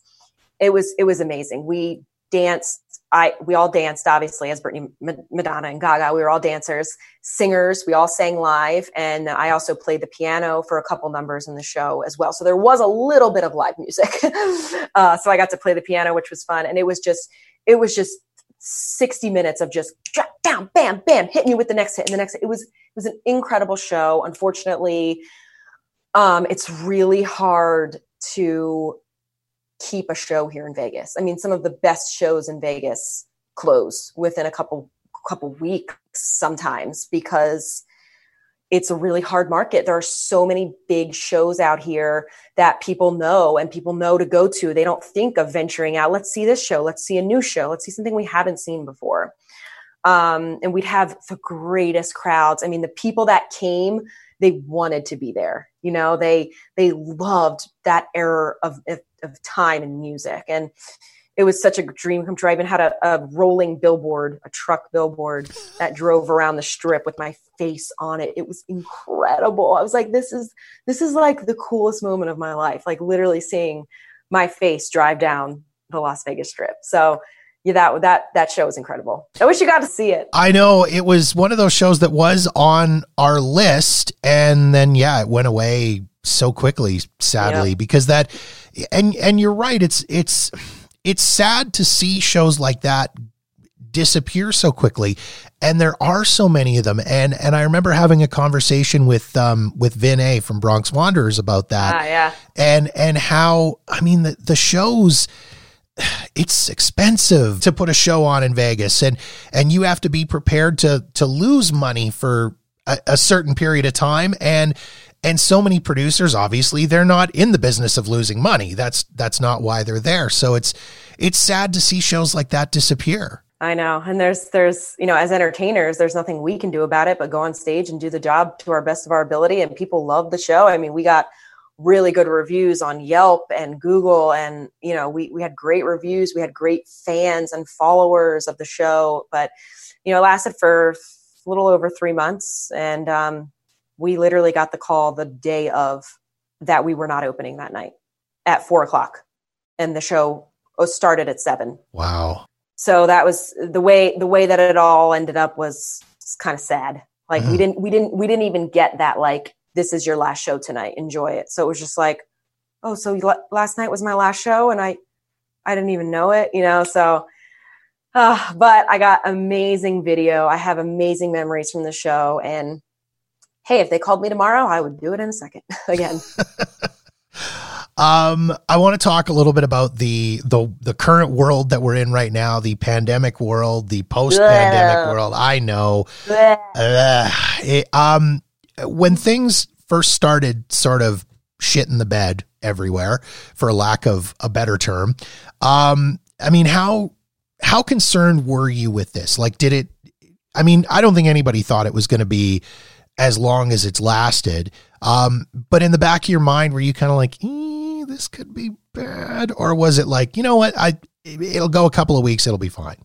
It was it was amazing. We danced I we all danced obviously as Britney, Madonna, and Gaga. We were all dancers, singers. We all sang live, and I also played the piano for a couple numbers in the show as well. So there was a little bit of live music. uh, so I got to play the piano, which was fun, and it was just it was just 60 minutes of just down, bam, bam, hitting you with the next hit and the next. Hit. It was it was an incredible show. Unfortunately, um, it's really hard to keep a show here in Vegas. I mean, some of the best shows in Vegas close within a couple couple weeks sometimes because it's a really hard market. There are so many big shows out here that people know and people know to go to. They don't think of venturing out. Let's see this show. Let's see a new show. Let's see something we haven't seen before. Um, and we'd have the greatest crowds. I mean, the people that came they wanted to be there you know they they loved that era of, of, time and music and it was such a dream come true. I even had a, a, rolling billboard, a truck billboard that drove around the strip with my face on it. It was incredible. I was like, this is this is like the coolest moment of my life. Like literally seeing my face drive down the Las Vegas Strip. So yeah, that that that show was incredible. I wish you got to see it. I know it was one of those shows that was on our list, and then yeah, it went away so quickly, sadly, yep. because that. And and you're right. It's it's it's sad to see shows like that disappear so quickly and there are so many of them and and I remember having a conversation with um with Vin A from Bronx Wanderers about that ah, yeah and and how I mean the the shows it's expensive to put a show on in Vegas and and you have to be prepared to to lose money for a, a, certain period of time and and so many producers obviously they're not in the business of losing money that's that's not why they're there so it's it's sad to see shows like that disappear I know. And there's there's, you know, as entertainers, there's nothing we can do about it but go on stage and do the job to our best of our ability and people love the show. I mean, we got really good reviews on Yelp and Google and you know we we had great reviews we had great fans and followers of the show but you know it lasted for a little over 3 months and um, we literally got the call the day of that we were not opening that night at 4 o'clock and the show started at 7 wow. So that was the way the way that it all ended up was kind of sad. Like mm. we didn't we didn't we didn't even get that like this is your last show tonight enjoy it. So it was just like oh so last night was my last show and i i didn't even know it you know so uh, but i got amazing video. I have amazing memories from the show and hey if they called me tomorrow i would do it in a second again. Um, I want to talk a little bit about the the the current world that we're in right now, the pandemic world, the post pandemic world. I know. Uh, it, um, when things first started sort of shit in the bed everywhere, for lack of a better term, um, I mean, how how concerned were you with this? Like, did it? I mean, I don't think anybody thought it was going to be as long as it's lasted. Um, but in the back of your mind, were you kind of like, eh, this could be bad, or was it like, you know what, I it'll go a couple of weeks, it'll be fine.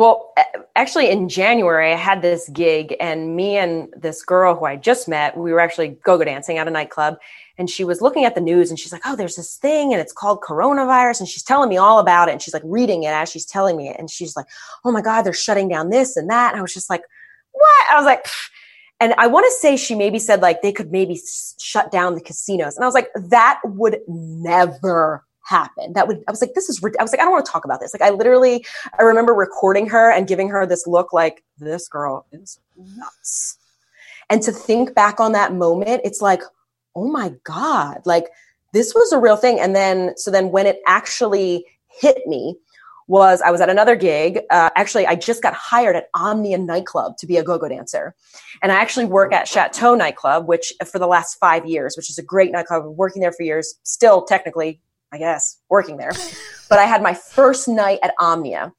Well, actually, in January, I had this gig, and me and this girl who I just met, we were actually go go dancing at a nightclub. And she was looking at the news and she's like, Oh, there's this thing, and it's called coronavirus. And she's telling me all about it. And she's like reading it as she's telling me it. And she's like, Oh my God, they're shutting down this and that. And I was just like, What? I was like, Pfft. and I want to say she maybe said like they could maybe shut down the casinos. And I was like, That would never happen. That would, I was like, this is, I was like, I don't want to talk about this. Like, I literally, I remember recording her and giving her this look like, this girl is nuts. And to think back on that moment, it's like, oh my God, like this was a real thing. And then, so then when it actually hit me, was I was at another gig. Uh, actually, I just got hired at Omnia nightclub to be a go-go dancer, and I actually work at Chateau nightclub, which for the last five years, which is a great nightclub. Working there for years, still technically I guess, working there. but I had my first night at Omnia.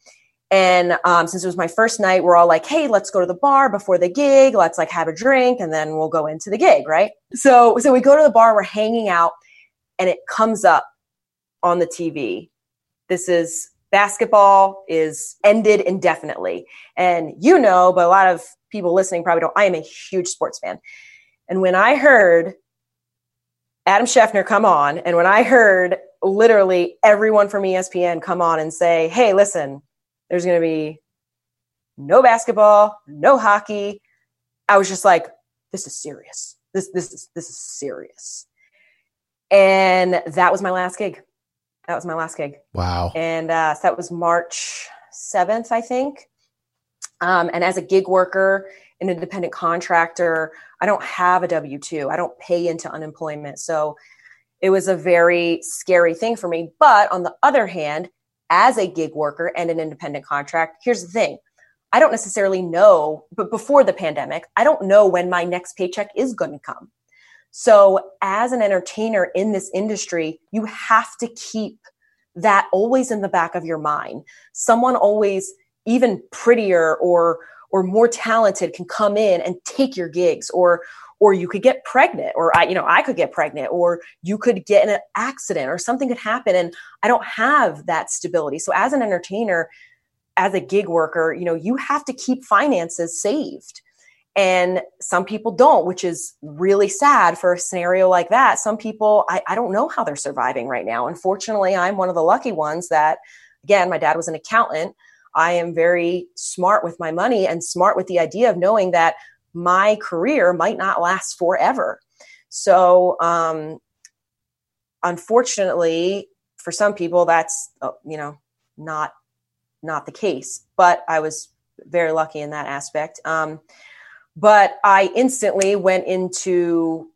And um, since it was my first night, we're all like, hey, let's go to the bar before the gig. Let's like have a drink and then we'll go into the gig, right? So, so we go to the bar, we're hanging out, and it comes up on the TV. This is basketball is ended indefinitely. And you know, but a lot of people listening probably don't, I am a huge sports fan. And when I heard Adam Schefter come on, and when I heard literally everyone from ESPN come on and say, hey, listen, There's going to be no basketball, no hockey. I was just like, this is serious. This this is this is serious. And that was my last gig. That was my last gig. Wow. And uh, so that was March 7th, I think. Um, and as a gig worker, an independent contractor, I don't have a W 2. I don't pay into unemployment. So it was a very scary thing for me. But on the other hand, as a gig worker and an independent contract, here's the thing I don't necessarily know, but before the pandemic, I don't know when my next paycheck is going to come. So, as an entertainer in this industry, you have to keep that always in the back of your mind. Someone always even prettier or or more talented can come in and take your gigs or or you could get pregnant or I you know I could get pregnant or you could get in an accident or something could happen and I don't have that stability. So as an entertainer, as a gig worker, you know, you have to keep finances saved. And some people don't, which is really sad for a scenario like that. Some people, I, I don't know how they're surviving right now. Unfortunately, I'm one of the lucky ones that, again, my dad was an accountant. I am very smart with my money and smart with the idea of knowing that my career might not last forever. So, um, unfortunately, for some people, that's uh, you know not not the case. But I was very lucky in that aspect. Um, but I instantly went into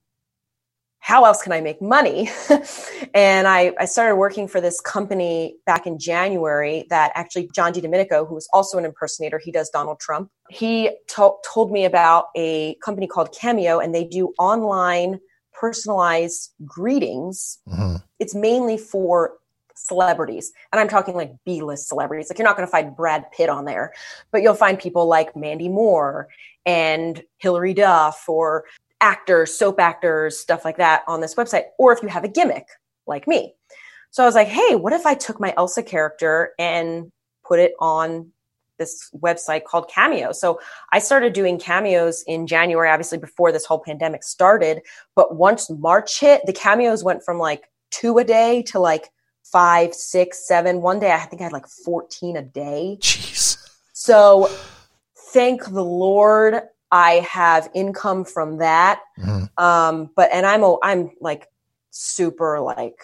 how else can I make money? and I, I started working for this company back in January that actually John Di Domenico, who is also an impersonator, he does Donald Trump. He to- told me about a company called Cameo, and they do online personalized greetings. Mm-hmm. It's mainly for celebrities. And I'm talking like B list celebrities. Like you're not going to find Brad Pitt on there, but you'll find people like Mandy Moore and Hilary Duff or actors, soap actors, stuff like that on this website. Or if you have a gimmick like me. So I was like, hey, what if I took my Elsa character and put it on this website called Cameo. So I started doing cameos in January, obviously before this whole pandemic started. But once March hit, the cameos went from like two a day to like five, six, seven. One day I think I had like 14 a day. Jeez. So thank the Lord I have income from that. Mm-hmm. Um, but and I'm a, I'm like super like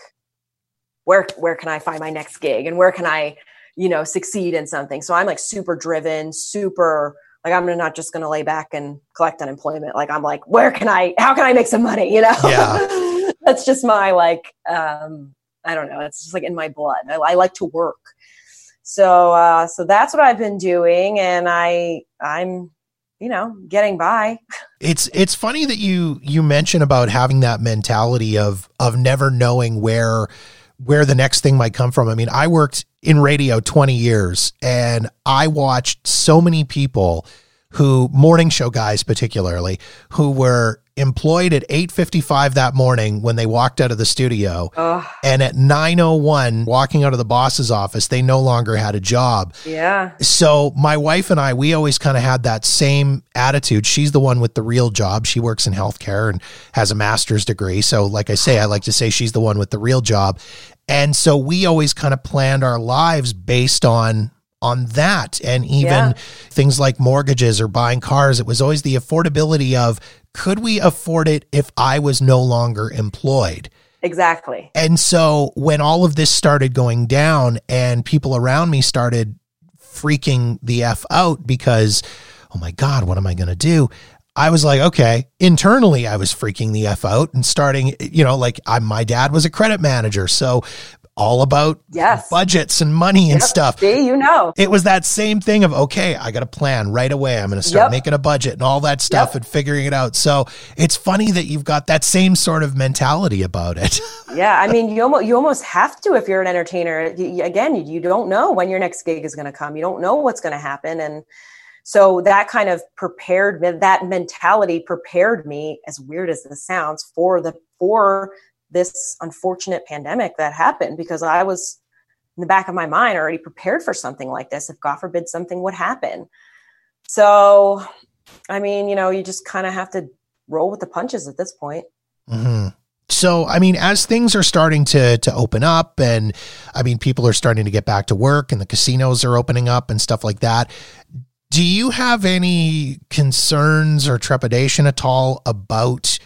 where where can I find my next gig and where can I, you know, succeed in something. So I'm like super driven, super like I'm not just going to lay back and collect unemployment. Like I'm like, where can I? How can I make some money? You know, yeah. that's just my like um, I don't know. It's just like in my blood. I, I like to work. So, uh, so that's what I've been doing. And I, I'm, you know, getting by. It's, it's funny that you, you mention about having that mentality of, of never knowing where, where the next thing might come from. I mean, I worked in radio 20 years and I watched so many people who morning show guys particularly who were employed at 8:55 that morning when they walked out of the studio and at 9:01 walking out of the boss's office they no longer had a job. Yeah. So my wife and I we always kind of had that same attitude. She's the one with the real job. She works in healthcare and has a master's degree. So like I say I like to say she's the one with the real job. And so we always kind of planned our lives based on on that and even yeah. things like mortgages or buying cars it was always the affordability of could we afford it if I was no longer employed? Exactly. And so when all of this started going down and people around me started freaking the F out because, oh my God, what am I going to do? I was like, okay, internally, I was freaking the F out and starting, you know, like I, my dad was a credit manager. So all about yes. budgets and money and yep. stuff. See, you know. It was that same thing of, okay, I got a plan right away. I'm going to start yep. making a budget and all that stuff yep. and figuring it out. So it's funny that you've got that same sort of mentality about it. yeah. I mean, you almost, you almost have to if you're an entertainer. You, again, you, you don't know when your next gig is going to come. You don't know what's going to happen. And so that kind of prepared me, that mentality prepared me, as weird as this sounds, for the, for this unfortunate pandemic that happened because I was in the back of my mind already prepared for something like this if God forbid something would happen. So, I mean, you know, you just kind of have to roll with the punches at this point. Mm-hmm. So, I mean, as things are starting to to open up, and I mean, people are starting to get back to work, and the casinos are opening up and stuff like that. Do you have any concerns or trepidation at all about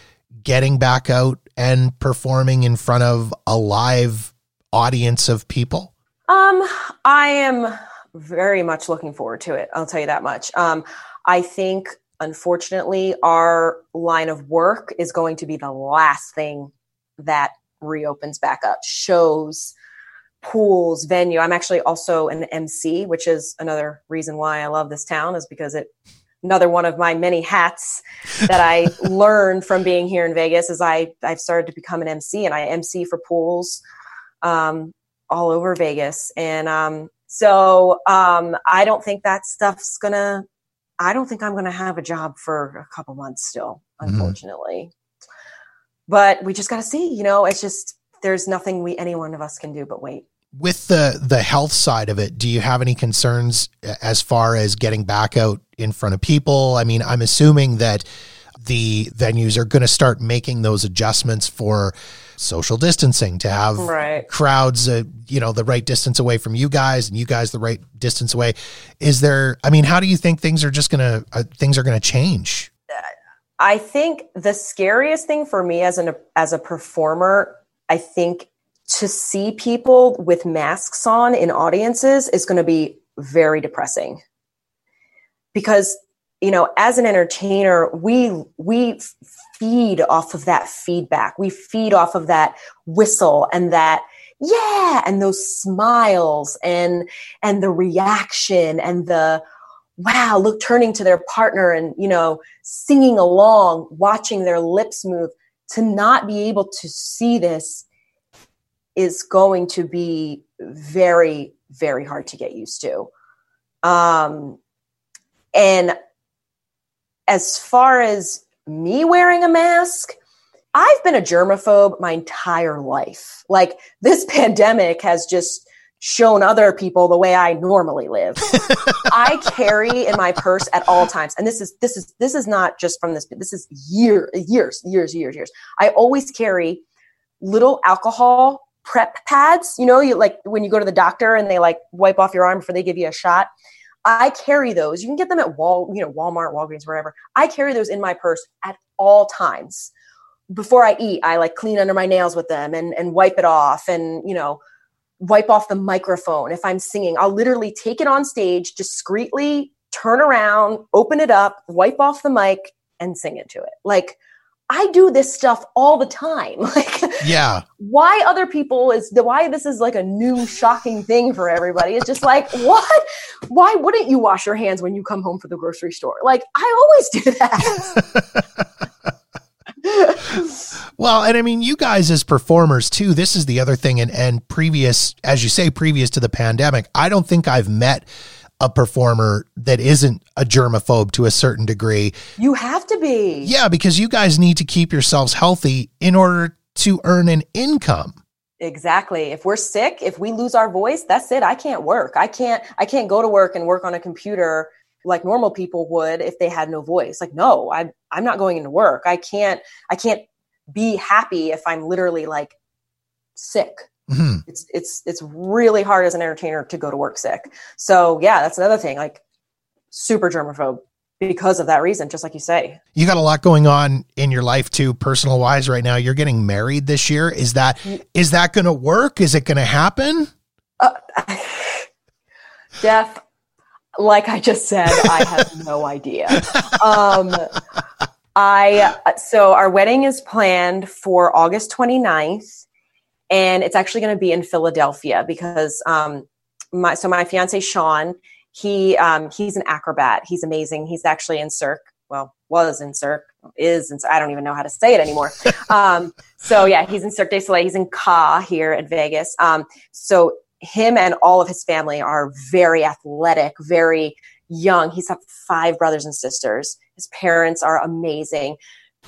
getting back out and performing in front of a live audience of people? Um, I am very much looking forward to it. I'll tell you that much. Um, I think unfortunately our line of work is going to be the last thing that reopens back up. Shows, pools, venue. I'm actually also an MC, which is another reason why I love this town is because it another one of my many hats that I learned from being here in Vegas is I I've started to become an MC and I MC for pools um, all over Vegas and um, so um, I don't think that stuff's gonna. I don't think I'm gonna have a job for a couple months still, mm-hmm. unfortunately. Mm-hmm. But we just got to see. You know, it's just there's nothing we any one of us can do but wait with the the health side of it do you have any concerns as far as getting back out in front of people? I mean i'm assuming that the venues are going to start making those adjustments for social distancing to have right. crowds uh, you know the right distance away from you guys and you guys the right distance away. Is there i mean how do you think things are just going to uh, things are going to change? I think the scariest thing for me as an as a performer i think to see people with masks on in audiences is going to be very depressing. Because you know as an entertainer we we feed off of that feedback. We feed off of that whistle and that yeah and those smiles and and the reaction and the wow look turning to their partner and you know singing along watching their lips move. To not be able to see this is going to be very very hard to get used to um and as far as me wearing a mask, I've been a germaphobe my entire life. Like this pandemic has just shown other people the way I normally live. I carry in my purse at all times. And this is this is this is not just from this this is year years years years years. I always carry little alcohol prep pads, you know, you like when you go to the doctor and they like wipe off your arm before they give you a shot. I carry those. You can get them at Wall, you know, Walmart, Walgreens, wherever. I carry those in my purse at all times. Before I eat, I like clean under my nails with them and and wipe it off and, you know, wipe off the microphone if I'm singing. I'll literally take it on stage, discreetly turn around, open it up, wipe off the mic and sing into it. Like I do this stuff all the time. Like, yeah. Why other people is the why this is like a new shocking thing for everybody? It's just like, what? Why wouldn't you wash your hands when you come home from the grocery store? Like, I always do that. well, and I mean, you guys as performers too, this is the other thing. And, and previous, as you say, previous to the pandemic, I don't think I've met a performer that isn't a germaphobe to a certain degree. You have to be. Yeah, because you guys need to keep yourselves healthy in order to earn an income. Exactly. If we're sick, if we lose our voice, that's it. I can't work. I can't I can't go to work and work on a computer like normal people would if they had no voice. Like no, I I'm not going into work. I can't I can't be happy if I'm literally like sick. Mm-hmm. It's it's it's really hard as an entertainer to go to work sick. So yeah, that's another thing. Like super germaphobe because of that reason, just like you say. You got a lot going on in your life too, personal wise. Right now, you're getting married this year. Is that mm. that going to work? Is it going to happen? Uh, Jeff, like I just said, I have no idea. Um, I so our wedding is planned for August 29th and it's actually going to be in Philadelphia because um, my so my fiance Sean he um, he's an acrobat. He's amazing. He's actually in Cirque. Well, was in Cirque, is and I don't even know how to say it anymore. um, so yeah, he's in Cirque du Soleil. He's in Ka here at Vegas. Um, so him and all of his family are very athletic, very young. He's got five brothers and sisters. His parents are amazing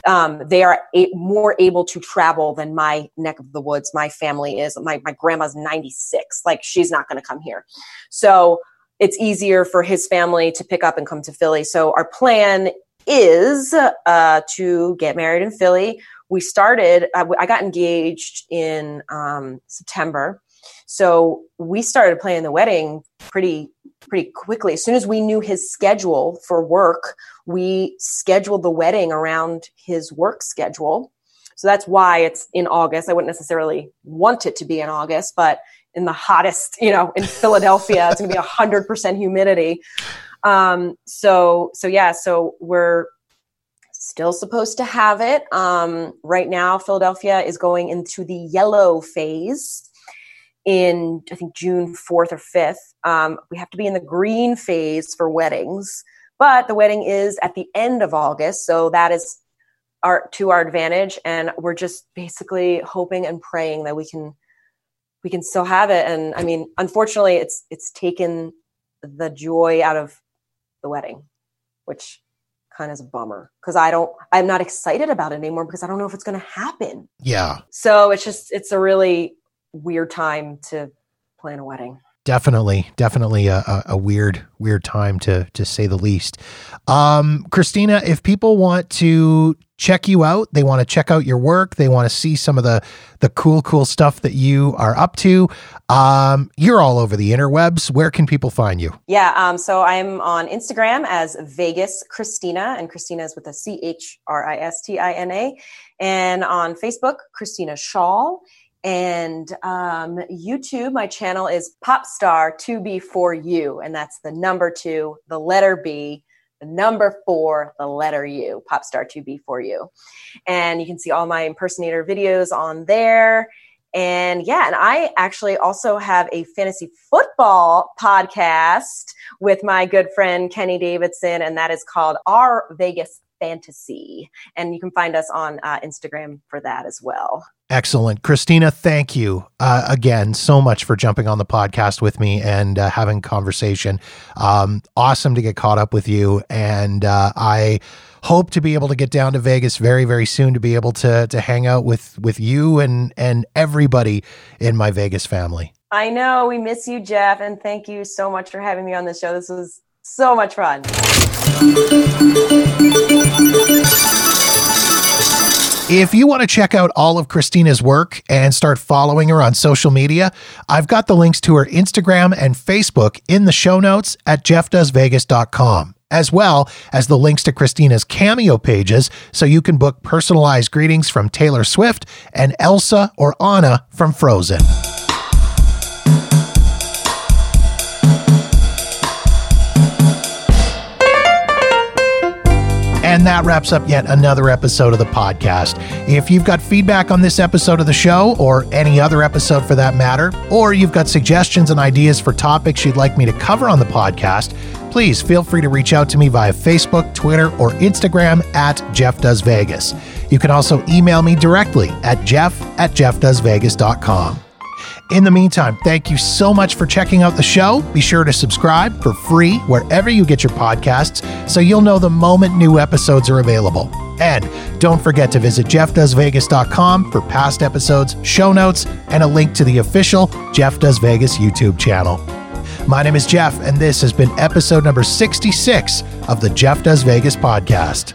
um, they are a- more able to travel than my neck of the woods. My family is. My my grandma's ninety six. Like she's not going to come here, so it's easier for his family to pick up and come to Philly. So our plan is uh, to get married in Philly. we started, I, I got engaged in um, September. So we started planning the wedding pretty pretty quickly. As soon as we knew his schedule for work, we scheduled the wedding around his work schedule. So that's why it's in August. I wouldn't necessarily want it to be in August, but in the hottest, you know, in Philadelphia, it's going to be 100% humidity. Um, so, so yeah, so we're still supposed to have it. Um, right now, Philadelphia is going into the yellow phase in, I think, June 4th or 5th. Um, we have to be in the green phase for weddings, but the wedding is at the end of August. So that is our to our advantage and we're just basically hoping and praying that we can we can still have it and i mean unfortunately it's it's taken the joy out of the wedding which kind of is a bummer because i don't i'm not excited about it anymore because i don't know if it's going to happen yeah so it's just it's a really weird time to plan a wedding. Definitely definitely a, a, a, weird weird time to to say the least. Um christina if people want to check you out they want to check out your work they want to see some of the the cool cool stuff that you are up to um you're all over the interwebs. Where can people find you? Yeah um so i'm on instagram as vegas christina and christina is with a c-h-r-i-s-t-i-n-a and on facebook christina Shaw and um, YouTube, my channel is Popstar2B4U, and that's the number two, the letter B, the number four, the letter U, Popstar2B4U. And you can see all my impersonator videos on there. And yeah, and I actually also have a fantasy football podcast with my good friend Kenny Davidson, and that is called Our Vegas Fantasy. And you can find us on uh, Instagram for that as well. Excellent. Christina, thank you uh, again so much for jumping on the podcast with me and uh, having conversation. Um, awesome to get caught up with you. And uh, I hope to be able to get down to Vegas very, very soon to be able to, to hang out with, with you and, and everybody in my Vegas family. I know. We miss you, Jeff. And thank you so much for having me on the show. This was so much fun. If you want to check out all of Christina's work and start following her on social media, I've got the links to her Instagram and Facebook in the show notes at jeffdoesvegas.com, as well as the links to Christina's cameo pages so you can book personalized greetings from Taylor Swift and Elsa or Anna from Frozen. And that wraps up yet another episode of the podcast. If you've got feedback on this episode of the show, or any other episode for that matter, or you've got suggestions and ideas for topics you'd like me to cover on the podcast, please feel free to reach out to me via Facebook, Twitter, or Instagram at Jeff Does Vegas. You can also email me directly at jeff at jeffdoesvegas.com. In the meantime, thank you so much for checking out the show. Be sure to subscribe for free wherever you get your podcasts so you'll know the moment new episodes are available. And don't forget to visit jeffdoesvegas.com for past episodes, show notes, and a link to the official Jeff Does Vegas YouTube channel. My name is Jeff, and this has been episode number 66 of the Jeff Does Vegas podcast.